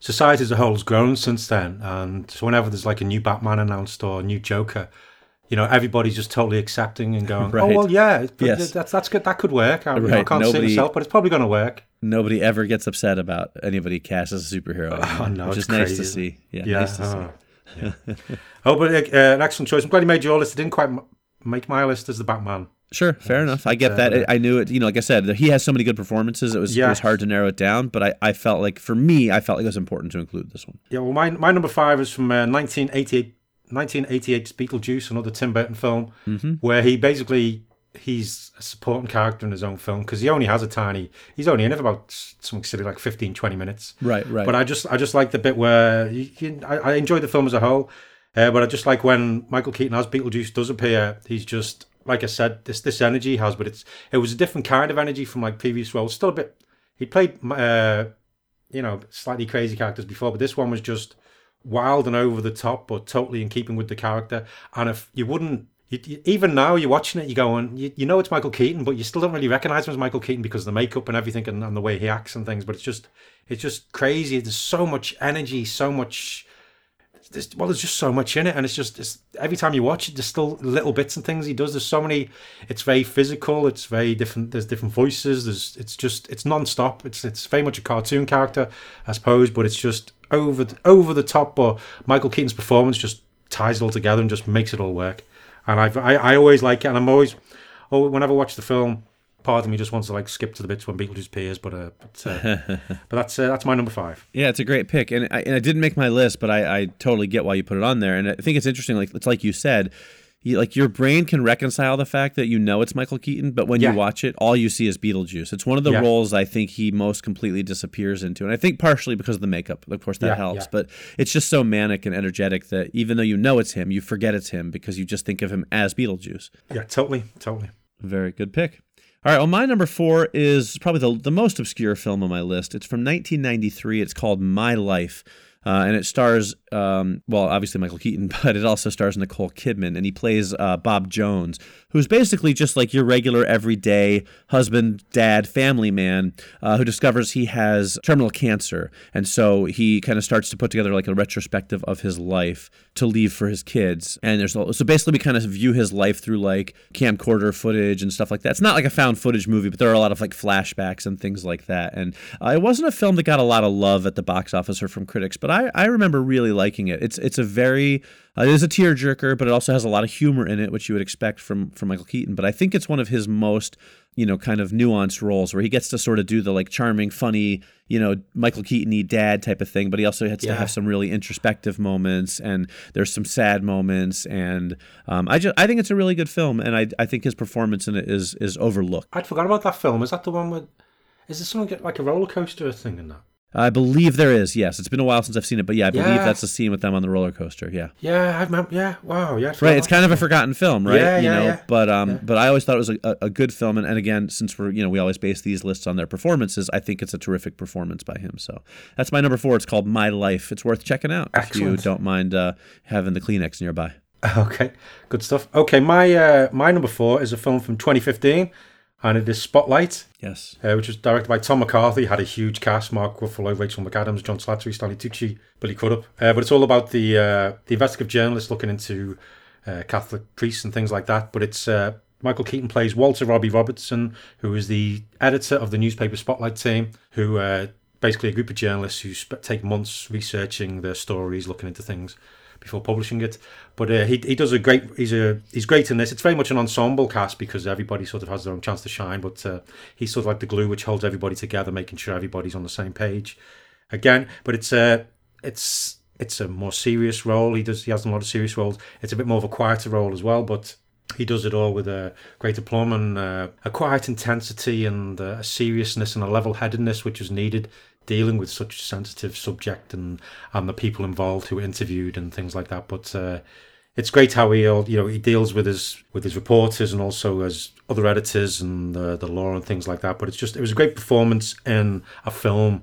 society as a whole has grown since then. And so whenever there's like a new Batman announced or a new Joker, you know, everybody's just totally accepting and going, Right. "Oh well, yeah, Yes. that's that's good. That could work. I, you know, I can't see it myself, but it's probably going to work." Nobody ever gets upset about anybody cast as a superhero, Oh, no, which it's is nice to see. Yeah, Yeah. nice to see. oh, yeah. oh, but uh, an excellent choice. I'm glad you made your list. It didn't quite m- make my list as the Batman. Sure, fair enough. I get that. uh, I knew it. You know, like I said, he has so many good performances. It was it was hard to narrow it down. But I, I felt like for me, I felt like it was important to include this one. Yeah, well, my my number five is from uh, 1988, 1988's Beetlejuice, another Tim Burton film, Mm-hmm. where he basically he's a supporting character in his own film because he only has a tiny. He's only in it for about something silly like 15, 20 minutes. Right, right. But I just I just like the bit where you, you, I, I enjoyed the film as a whole, uh, but I just like when Michael Keaton as Beetlejuice does appear. He's just like I said, this this energy he has, but it's it was a different kind of energy from like previous roles. Still a bit. He played uh, you know slightly crazy characters before, but this one was just wild and over the top, but totally in keeping with the character. And if you wouldn't. You, you- even now, you're watching it, you're going, you, you know it's Michael Keaton, but you still don't really recognize him as Michael Keaton because of the makeup and everything and, and the way he acts and things. But it's just, it's just crazy. There's so much energy, so much. There's, well, there's just so much in it, and it's just it's, every time you watch it, there's still little bits and things he does. There's so many. It's very physical. It's very different. There's different voices. There's it's just it's non-stop. It's it's very much a cartoon character, I suppose, but it's just over over the top. But Michael Keaton's performance just ties it all together and just makes it all work. And I've, I I always like it, and I'm always oh whenever I watch the film, part of me just wants to like skip to the bits when Beetlejuice appears. But uh, but, uh, but that's uh, that's my number five. Yeah, it's a great pick, and I, and I didn't make my list, but I, I totally get why you put it on there, and I think it's interesting. Like it's like you said, you, like your brain can reconcile the fact that you know it's Michael Keaton, but when Yeah. you watch it, all you see is Beetlejuice. It's one of the Yeah. roles I think he most completely disappears into, and I think partially because of the makeup. Of course, that Yeah, helps, but it's just so manic and energetic that even though you know it's him, you forget it's him because you just think of him as Beetlejuice. Yeah, totally, totally. Very good pick. All right, well, my number four is probably the, the most obscure film on my list. It's from 1993. It's called My Life. Uh, and it stars, um, well, obviously Michael Keaton, but it also stars Nicole Kidman, and he plays uh, Bob Jones, who's basically just like your regular, everyday husband, dad, family man uh, who discovers he has terminal cancer, and so he kind of starts to put together like a retrospective of his life to leave for his kids. And there's so basically we kind of view his life through like camcorder footage and stuff like that. It's not like a found footage movie, but there are a lot of like flashbacks and things like that. And uh, it wasn't a film that got a lot of love at the box office or from critics, but I, I remember really liking it. It's it's a very uh, it is a tearjerker, but it also has a lot of humor in it, which you would expect from from Michael Keaton. But I think it's one of his most you know kind of nuanced roles where he gets to sort of do the like charming, funny, you know Michael Keaton dad type of thing, but he also gets Yeah. to have some really introspective moments and there's some sad moments and um, I just I think it's a really good film and I I think his performance in it is is overlooked. I'd forgot about that film. Is that the one with? Is there something like a roller coaster thing in that? I believe there is. Yes, it's been a while since I've seen it, but yeah, I believe Yeah. that's the scene with them on the roller coaster. Yeah. Yeah, I remember. Yeah, wow. Yeah, Right, it's kind of a forgotten film, right? Yeah, you yeah, know, yeah. but um, Yeah. but I always thought it was a, a, good film, and, and again, since we're you know we always base these lists on their performances, I think it's a terrific performance by him. So that's my number four. It's called My Life. It's worth checking out if you don't mind uh, having the Kleenex nearby. Okay, good stuff. Okay, my uh, my number four is a film from 2015, and it is Spotlight, Yes. uh, which was directed by Tom McCarthy. Had a huge cast: Mark Ruffalo, Rachel McAdams, John Slattery, Stanley Tucci, Billy Crudup. Uh, but it's all about the uh, the investigative journalist looking into uh, Catholic priests and things like that. But it's uh, Michael Keaton plays Walter Robbie Robertson, who is the editor of the newspaper Spotlight team, who uh, basically a group of journalists who sp- take months researching their stories, looking into things before publishing it. But uh, he he does a great he's a he's great in this. It's very much an ensemble cast because everybody sort of has their own chance to shine. But uh, he's sort of like the glue which holds everybody together, making sure everybody's on the same page. Again, but it's a it's it's a more serious role. He does he has a lot of serious roles. It's a bit more of a quieter role as well, but. He does it all with a great aplomb and uh, a quiet intensity and uh, a seriousness and a level-headedness which was needed dealing with such a sensitive subject and and the people involved who interviewed and things like that. But uh, it's great how he you know he deals with his with his reporters and also as other editors and uh, the law and things like that. But it's just it was a great performance in a film.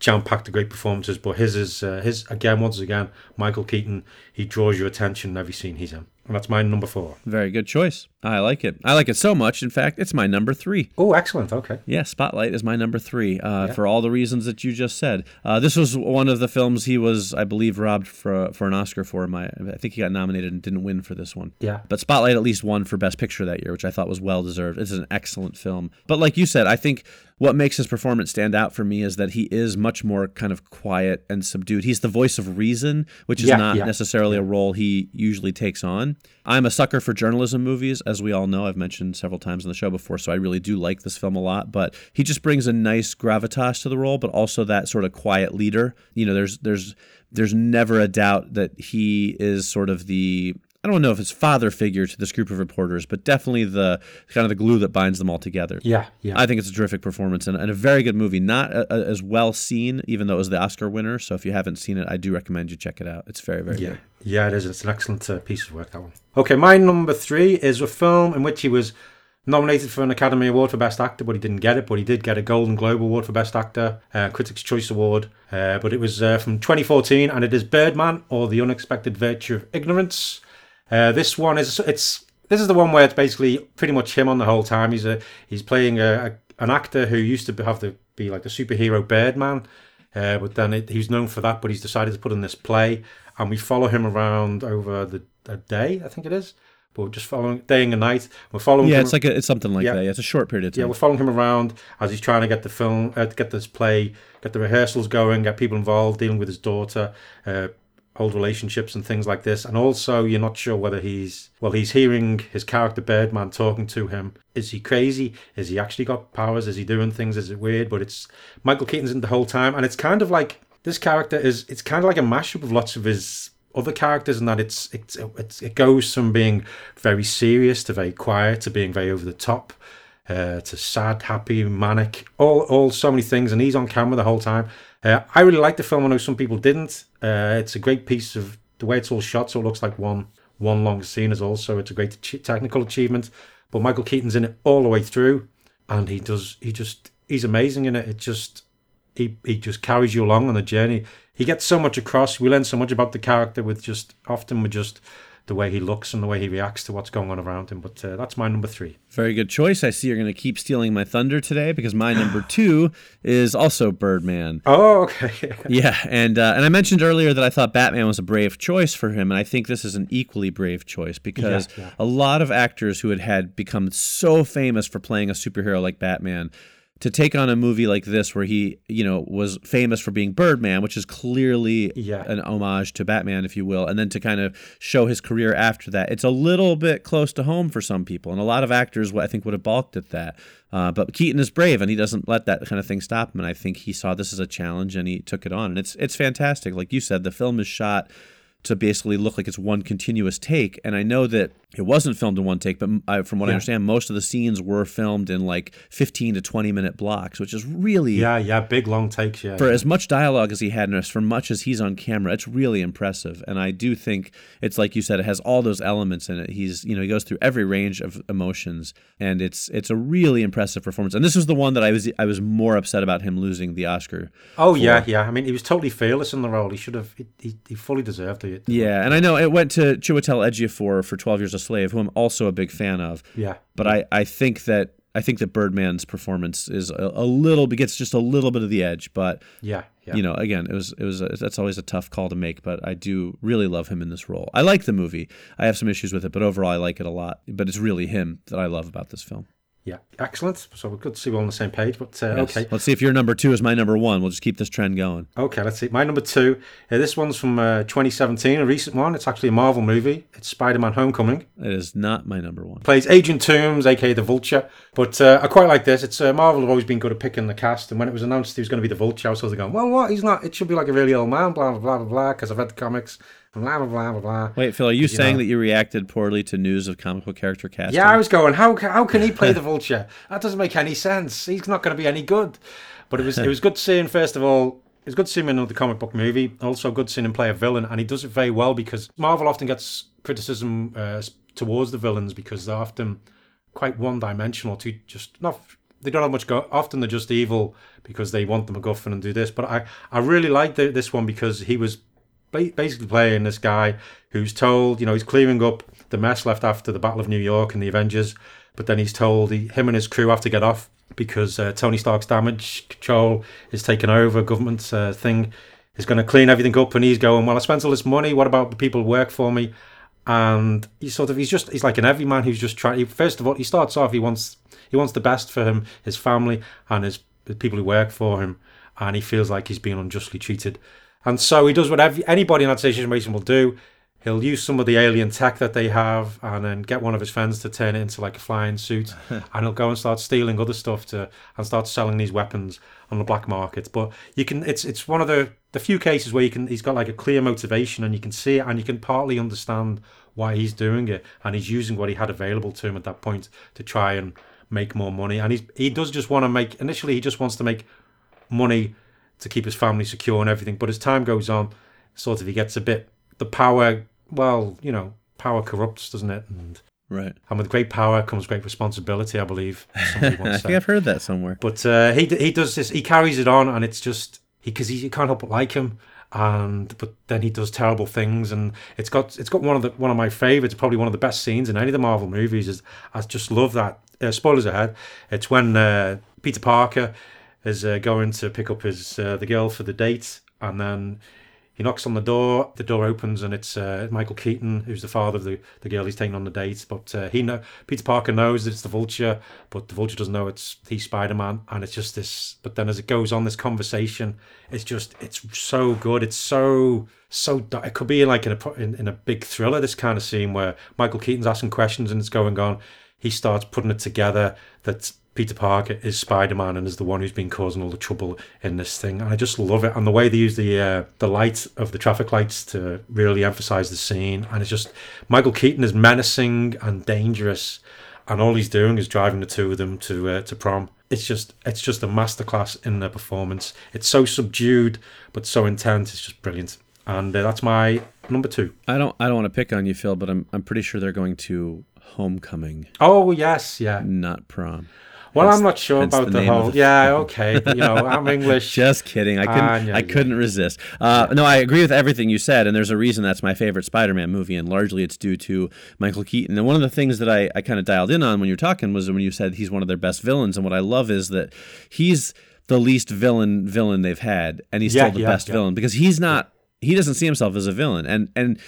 Jam packed of great performances, but his is uh, his again once again Michael Keaton. He draws your attention in every scene he's in, and that's my number four. Very good choice. I like it. I like it so much. In fact, it's my number three. Oh, excellent. Okay. Yeah, Spotlight is my number three uh, Yeah. for all the reasons that you just said. Uh, this was one of the films he was, I believe, robbed for for an Oscar for. My, I think he got nominated and didn't win for this one. Yeah. But Spotlight at least won for Best Picture that year, which I thought was well deserved. It's an excellent film. But like you said, I think what makes his performance stand out for me is that he is much more kind of quiet and subdued. He's the voice of reason, which is Yeah, not yeah. necessarily a role he usually takes on. I'm a sucker for journalism movies, as we all know. I've mentioned several times on the show before, so I really do like this film a lot. But he just brings a nice gravitas to the role, but also that sort of quiet leader. You know, there's there's there's never a doubt that he is sort of the I don't know if it's father figure to this group of reporters, but definitely the kind of the glue that binds them all together. Yeah. Yeah. I think it's a terrific performance and, and a very good movie. Not a, a- as well seen, even though it was the Oscar winner. So if you haven't seen it, I do recommend you check it out. It's very, very Yeah, good. yeah, it is. It's an excellent uh, piece of work. That one. Okay, my number three is a film in which he was nominated for an Academy Award for Best Actor, but he didn't get it. But he did get a Golden Globe Award for Best Actor, uh, Critics' Choice Award. Uh, but it was uh, from 2014, and it is Birdman or The Unexpected Virtue of Ignorance. Uh, this one is it's this is the one where it's basically pretty much him on the whole time. He's a he's playing a, a an actor who used to have to be like the superhero Birdman, uh, but then it, he's known for that. But he's decided to put in this play, and we follow him around over the a day, I think it is. But we're just following day and night. We're following. Yeah, him, it's like a, it's something like Yeah. that. Yeah, it's a short period of yeah, time. we're following him around as he's trying to get the film, uh, get this play, get the rehearsals going, get people involved, dealing with his daughter, uh, hold relationships and things like this. And also, you're not sure whether he's well, he's hearing his character Birdman talking to him. Is he crazy? Is he actually got powers? Is he doing things? Is it weird? But it's Michael Keaton's in the whole time, and it's kind of like this character is. It's kind of like a mashup of lots of his other characters, and that it's it's, it's it goes from being very serious to very quiet to being very over the top uh, to sad, happy, manic, all all so many things, and he's on camera the whole time. Uh, I really like the film. I know some people didn't. Uh, it's a great piece of the way it's all shot, so it looks like one one long scene. Is also it's a great technical achievement. But Michael Keaton's in it all the way through, and he does he just he's amazing in it. It just he he just carries you along on the journey. He gets so much across. We learn so much about the character with just often with just the way he looks and the way he reacts to what's going on around him. But uh, that's my number three. Very good choice. I see you're going to keep stealing my thunder today because my number two is also Birdman. Oh, okay. Yeah, and uh, and I mentioned earlier that I thought Batman was a brave choice for him, and I think this is an equally brave choice because Yeah, yeah. a lot of actors who had had become so famous for playing a superhero like Batman to take on a movie like this where he, you know, was famous for being Birdman, which is clearly Yeah. an homage to Batman, if you will, and then to kind of show his career after that, it's a little bit close to home for some people, and a lot of actors, I think, would have balked at that. Uh, but Keaton is brave, and he doesn't let that kind of thing stop him. And I think he saw this as a challenge, and he took it on, and it's it's fantastic. Like you said, the film is shot to basically look like it's one continuous take. And I know that it wasn't filmed in one take, but I, from what I understand, most of the scenes were filmed in like 15 to 20 minute blocks, which is really Yeah, yeah, big long takes. Yeah, for as much dialogue as he had and as for much as he's on camera, it's really impressive. And I do think it's like you said, it has all those elements in it. He's you know he goes through every range of emotions, and it's it's a really impressive performance. And this was the one that I was I was more upset about him losing the Oscar. Oh for. yeah, yeah. I mean, he was totally fearless in the role. He should have. He, he, fully deserved it. Yeah, and I know it went to Chiwetel Ejiofor for Twelve Years a Slave, who I'm also a big fan of. Yeah. but I I think that. I think that Birdman's performance is a, a little gets just a little bit of the edge, but Yeah, yeah. you know, again, it was it was a, that's always a tough call to make, but I do really love him in this role. I like the movie. I have some issues with it, but overall, I like it a lot. But it's really him that I love about this film. Yeah, excellent. So we're good to see we're on the same page. But uh, Yes. okay, let's see if your number two is my number one. We'll just keep this trend going. okay. Let's see. My number two. Uh, this one's from uh, 2017, a recent one. It's actually a Marvel movie. It's Spider-Man: Homecoming. It is not my number one. Plays Agent Toomes, aka the Vulture. But uh, I quite like this. It's uh, Marvel have always been good at picking the cast, and when it was announced he was going to be the Vulture, I was sort of going, "Well, what? He's not. It should be like a really old man." Blah blah blah blah blah. Because I've read the comics. Blah blah blah blah blah. Wait, Phil, are you You saying know. that you reacted poorly to news of comic book character casting? Yeah, I was going. How how can he play the vulture? That doesn't make any sense. He's not going to be any good. But it was it was good seeing first of all. It was good seeing him in another comic book movie. Also good seeing him play a villain, and he does it very well because Marvel often gets criticism uh, towards the villains because they're often quite one-dimensional. To just not they don't have much go. Often they're just evil because they want the MacGuffin and do this. But I I really like the, this one because he was basically playing this guy who's told, you know, he's clearing up the mess left after the Battle of New York and the Avengers, but then he's told he, him and his crew have to get off because uh, Tony Stark's damage control is taken over, government uh, thing is going to clean everything up, and he's going, well, I spent all this money. What about the people who work for me? And he's sort of he's just he's like an everyman who's just trying. He, first of all, he starts off he wants he wants the best for him, his family, and his the people who work for him, and he feels like he's being unjustly treated. And so he does what every, anybody in that situation will do. He'll use some of the alien tech that they have and then get one of his friends to turn it into like a flying suit. and he'll go and start stealing other stuff to and start selling these weapons on the black market. But you can it's it's one of the, the few cases where you can he's got like a clear motivation and you can see it and you can partly understand why he's doing it. And he's using what he had available to him at that point to try and make more money. And he's he does just want to make initially he just wants to make money to keep his family secure and everything. But as time goes on, sort of he gets a bit the power. Well, you know, power corrupts, doesn't it? And Right. and with great power comes great responsibility. I believe I think. I've heard that somewhere. But uh, he he does this. He carries it on, and it's just he because he, you can't help but like him. And but then he does terrible things, and it's got it's got one of the one of my favorites, probably one of the best scenes in any of the Marvel movies. Is I just love that. Uh, spoilers ahead. It's when uh, Peter Parker is uh, going to pick up his uh, the girl for the date, and then he knocks on the door. The door opens, and it's uh, Michael Keaton, who's the father of the, the girl he's taking on the date. But uh, he know Peter Parker knows that it's the Vulture, but the Vulture doesn't know it's he's Spider Man, and it's just this. But then as it goes on, this conversation, it's just it's so good. It's so so. It could be like in a in, in a big thriller. This kind of scene where Michael Keaton's asking questions and it's going on. He starts putting it together that Peter Parker is Spider Man and is the one who's been causing all the trouble in this thing. And I just love it. And the way they use the uh, the light of the traffic lights to really emphasize the scene. And it's just Michael Keaton is menacing and dangerous, and all he's doing is driving the two of them to uh, to prom. It's just it's just a masterclass in their performance. It's so subdued but so intense. It's just brilliant. And uh, that's my number two. I don't I don't want to pick on you, Phil, but I'm I'm pretty sure they're going to homecoming, Oh yes, yeah. not prom. Well, Hence- I'm not sure about the the, whole. the yeah, okay, you know, I'm English. Just kidding. I couldn't. Ah, yeah, I yeah. couldn't resist. Uh, no, I agree with everything you said, and there's a reason that's my favorite Spider-Man movie, and largely it's due to Michael Keaton. And one of the things that I, I kind of dialed in on when you were talking was when you said he's one of their best villains, and what I love is that he's the least villain villain they've had, and he's Yeah, still the best villain because he's not. He doesn't see himself as a villain, and and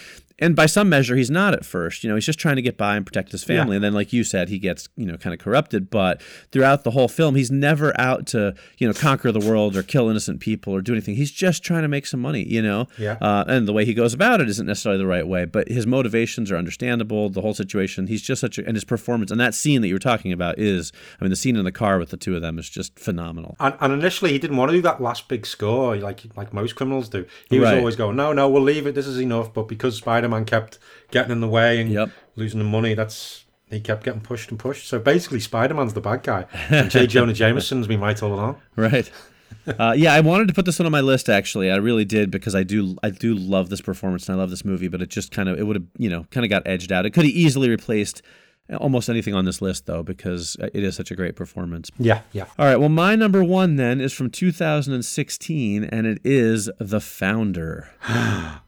and by some measure, he's not at first. You know, he's just trying to get by and protect his family. Yeah. And then, like you said, he gets you know kind of corrupted. But throughout the whole film, he's never out to you know conquer the world or kill innocent people or do anything. He's just trying to make some money. You know, Yeah. Uh, and the way he goes about it isn't necessarily the right way, but his motivations are understandable. The whole situation, he's just such a and his performance and that scene that you were talking about is, I mean, the scene in the car with the two of them is just phenomenal. And, and initially, he didn't want to do that last big score like like most criminals do. He was Right. always going, "No, no, we'll leave it. This is enough." But because Spider-Man kept getting in the way and Yep. losing the money, that's he kept getting pushed and pushed. So basically, Spider-Man's the bad guy, and J. Jonah Jameson's been right all along. Right. Uh, yeah, I wanted to put this one on my list. Actually, I really did because I do, I do love this performance and I love this movie. But it just kind of, it would have, you know, kind of got edged out. It could have easily replaced almost anything on this list, though, because it is such a great performance. Yeah, yeah. All right. Well, my number one then is from 2016, and it is The Founder.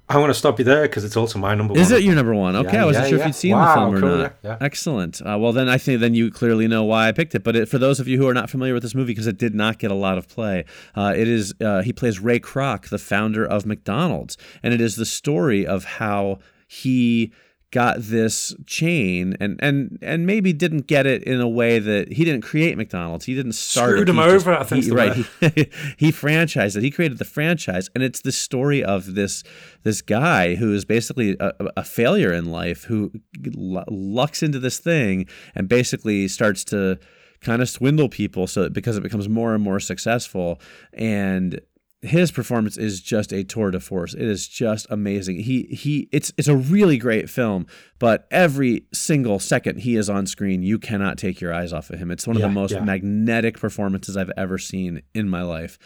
I want to stop you there because it's also my number Is one. Is it your number one? Okay, Yeah, I wasn't yeah, sure yeah. if you'd seen Wow, the film or cool, not. yeah, yeah. Excellent. Uh, well, then I think then you clearly know why I picked it. But it, for those of you who are not familiar with this movie, because it did not get a lot of play, uh, it is uh, he plays Ray Kroc, the founder of McDonald's, and it is the story of how he got this chain and and and maybe didn't get it in a way that he didn't create McDonald's. He didn't start Screwed it. him He just- over, I think's he- right. He, he franchised it. He created the franchise, and it's the story of this this guy who is basically a, a failure in life who l- lucks into this thing and basically starts to kind of swindle people so because it becomes more and more successful and his performance is just a tour de force. It is just amazing. He he it's it's a really great film, but every single second he is on screen, you cannot take your eyes off of him. It's one of the most yeah. magnetic performances I've ever seen in my life.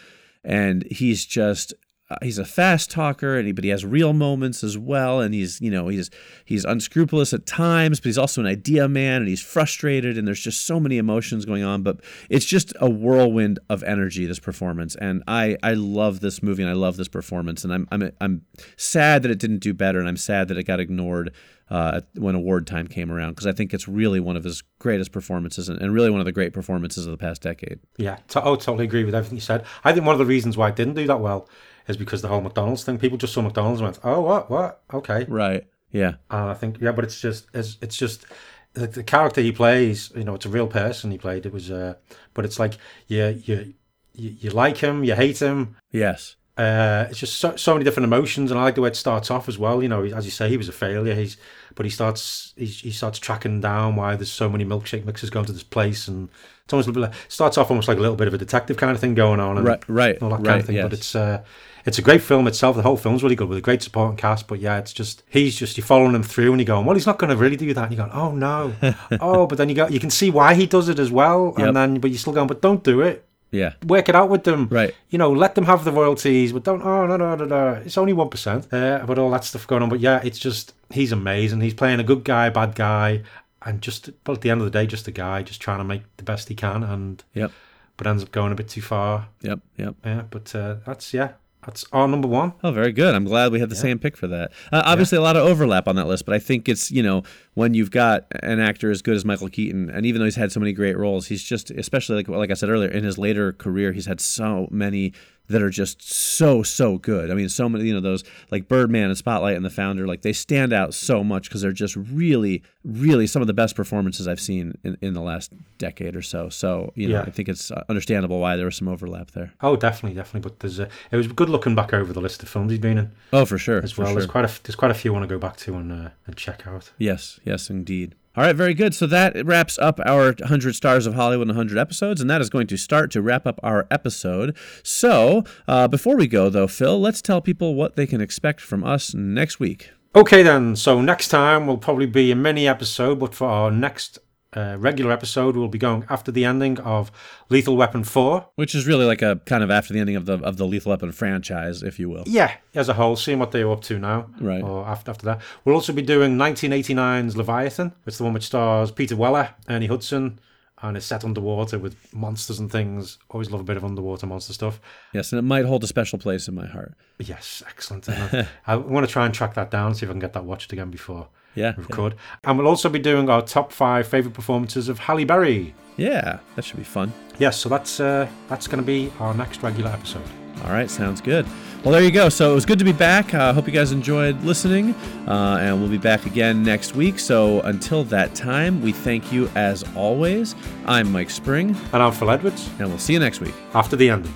And he's just uh, he's a fast talker and he, but he has real moments as well and he's you know he's he's unscrupulous at times but he's also an idea man and he's frustrated and there's just so many emotions going on but it's just a whirlwind of energy this performance and I I love this movie and I love this performance and I'm I'm I'm sad that it didn't do better and I'm sad that it got ignored uh, when award time came around because I think it's really one of his greatest performances and, and really one of the great performances of the past decade. Yeah, to- oh, totally agree with everything you said. I think one of the reasons why it didn't do that well is because the whole McDonald's thing. People just saw McDonald's and went, "Oh, what, what? Okay." Right. Yeah. And I think, yeah, but it's just, it's, it's just the, the character he plays. You know, it's a real person he played. It was, uh, but it's like, yeah, you, you, you like him, you hate him. Yes. Uh, it's just so, so many different emotions, and I like the way it starts off as well. You know, as you say, he was a failure. He's, but he starts, he, he starts tracking down why there's so many milkshake mixers going to this place, and it's almost a bit like, starts off almost like a little bit of a detective kind of thing going on, and Right, right, all that kind right, of thing. But it's, uh, it's a great film itself. The whole film's really good with a great supporting cast. But yeah, it's just he's just you're following him through, and you're going, well, he's not going to really do that. And you're going, oh no, oh, but then you got you can see why he does it as well, Yep. and then but you're still going, but don't do it Yeah. work it out with them. Right. You know, let them have the royalties, but don't. Oh no no no no. It's only one percent. Uh, but all that stuff going on. But yeah, it's just he's amazing. He's playing a good guy, bad guy, and just but at the end of the day, just a guy, just trying to make the best he can, and Yep. but ends up going a bit too far. Yep. Yep. Yeah. But uh, that's yeah, that's our number one. Oh, very good. I'm glad we had the same pick for that. Uh, obviously, a lot of overlap on that list, but I think it's you know when you've got an actor as good as Michael Keaton, and even though he's had so many great roles, he's just especially like like I said earlier in his later career, he's had so many that are just so so good. I mean, so many you know those like Birdman and Spotlight and The Founder, like they stand out so much because they're just really really some of the best performances I've seen in, in the last decade or so. So you know, Yeah. I think it's uh, understandable why there was some overlap there. Oh, definitely, definitely. But there's a, it was good looking back over the list of films he's been in Oh, for sure. as well. sure. There's quite a there's quite a few I want to go back to and uh, and check out. Yes, yes, indeed. All right, very good. So that wraps up our 100 Stars of Hollywood and 100 episodes, and that is going to start to wrap up our episode. So uh, before we go, though, Phil, let's tell people what they can expect from us next week. Okay, then. So next time will probably be a mini episode, but for our next uh, regular episode, we'll be going after the ending of Lethal Weapon 4. Which is really like a kind of after the ending of the of the Lethal Weapon franchise, if you will. Yeah, as a whole, seeing what they're up to now. Right. Or after, after that. We'll also be doing 1989's Leviathan. It's the one which stars Peter Weller, Ernie Hudson, and it's set underwater with monsters and things. Always love a bit of underwater monster stuff. Yes, and it might hold a special place in my heart. Yes, excellent. I, I want to try and track that down, see if I can get that watched again before Yeah, record. And we'll also be doing our top five favourite performances of Halle Berry. yeah, that should be fun. Yes, so that's uh, that's going to be our next regular episode. All right, sounds good. Well, there you go. So it was good to be back. I uh, hope you guys enjoyed listening, uh, and we'll be back again next week. So until that time, we thank you as always. I'm Mike Spring, And I'm Phil Edwards. and we'll see you next week. After the ending.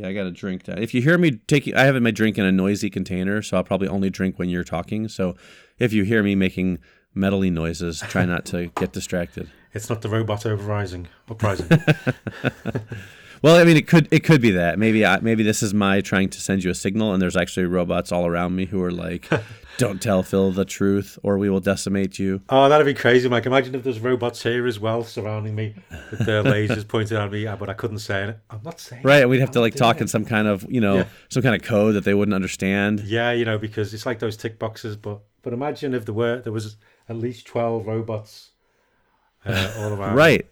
Yeah, I got to drink that. If you hear me taking, I have my drink in a noisy container, so I'll probably only drink when you're talking. So if you hear me making metally noises, try not to get distracted. It's not the robot overrising. Uprising. Well, I mean, it could it could be that maybe I, maybe this is my trying to send you a signal, and there's actually robots all around me who are like, "Don't tell Phil the truth, or we will decimate you." oh, that'd be crazy, Mike. Imagine if there's robots here as well surrounding me with their lasers pointed at me, but I couldn't say it. I'm not saying Right? it. We'd have to I'm like talk it. in some kind of you know Yeah. some kind of code that they wouldn't understand. Yeah, you know, because it's like those tick boxes. But but imagine if there were there was at least twelve robots uh, all around. Right.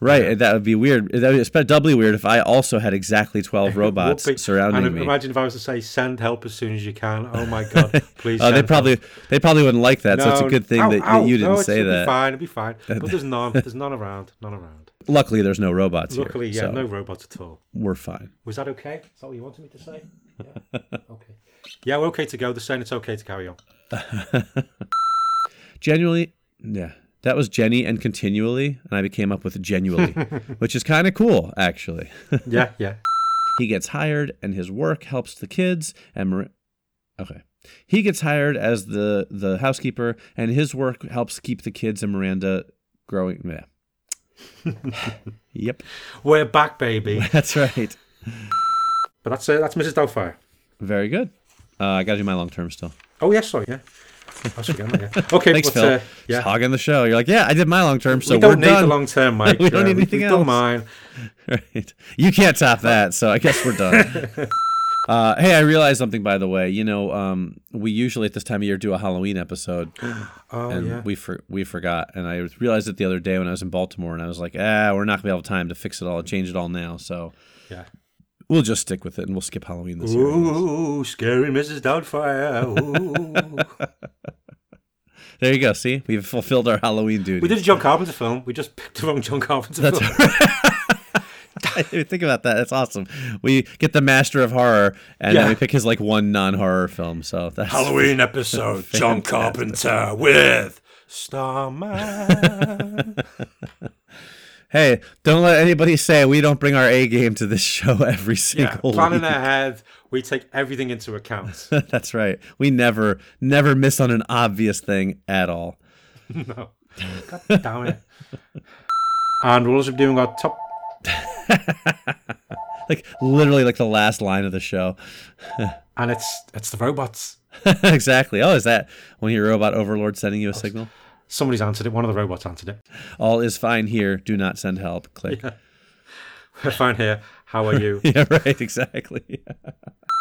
Right, and that would be weird. That would be doubly weird if I also had exactly twelve robots be. surrounding and me. Imagine if I was to say, "Send help as soon as you can." Oh my god, please. Oh, they probably help. they probably wouldn't like that. so it's a good thing ow, that, ow, you didn't no, say that. Be fine, it'll be fine. But there's none. There's none around. None around. Luckily, there's no robots Luckily, here. yeah, so no robots at all. we're fine. Was that okay? Is that what you wanted me to say? Yeah. okay. Yeah, we're okay to go. They're saying it's okay to carry on. Genuinely, yeah. That was Jenny and continually, and I became up with genuinely, which is kind of cool, actually. Yeah, yeah. he gets hired, and his work helps the kids. And Mar- okay, he gets hired as the the housekeeper, and his work helps keep the kids and Miranda growing. Yeah. yep, We're back, baby. that's right. But that's uh, that's Mrs. Doubtfire. Very good. Uh, I got to do my long term still. Oh yes, sorry, yeah. I was forgetting that, yeah. Okay, Thanks, but, Phil. uh, Just yeah. hogging the show. You're like, yeah, I did my long term, so we we're don't need done. the long term, Mike. We don't need anything done else. mine. Right. You can't top that, so I guess we're done. uh, hey, I realized something by the way. You know, um, we usually at this time of year do a Halloween episode, Oh and yeah. we for, we forgot. And I realized it the other day when I was in Baltimore, and I was like, ah, we're not gonna be able to have time to fix it all, and change it all now. So Yeah. We'll just stick with it, and we'll skip Halloween this year. Ooh, scary Mrs. Doubtfire. Ooh. There you go. See, we've fulfilled our Halloween duty. we did a John Carpenter film. We just picked the wrong John Carpenter That's film. I didn't think about that. That's awesome. We get the master of horror, and Yeah. then we pick his like one non-horror film. So that's Halloween episode. John Carpenter with Starman. Hey, don't let anybody say we don't bring our A game to this show every single yeah, planning week. ahead. We take everything into account. That's right. We never, never miss on an obvious thing at all. no. God damn it. And we'll also be doing our top. Like literally, like the last line of the show. And it's it's the robots. exactly. Oh, is that when your robot overlord sending you a signal? Somebody's answered it. One of the robots answered it. All is fine here. Do not send help. Click. We're fine here. How are you? yeah right. Exactly.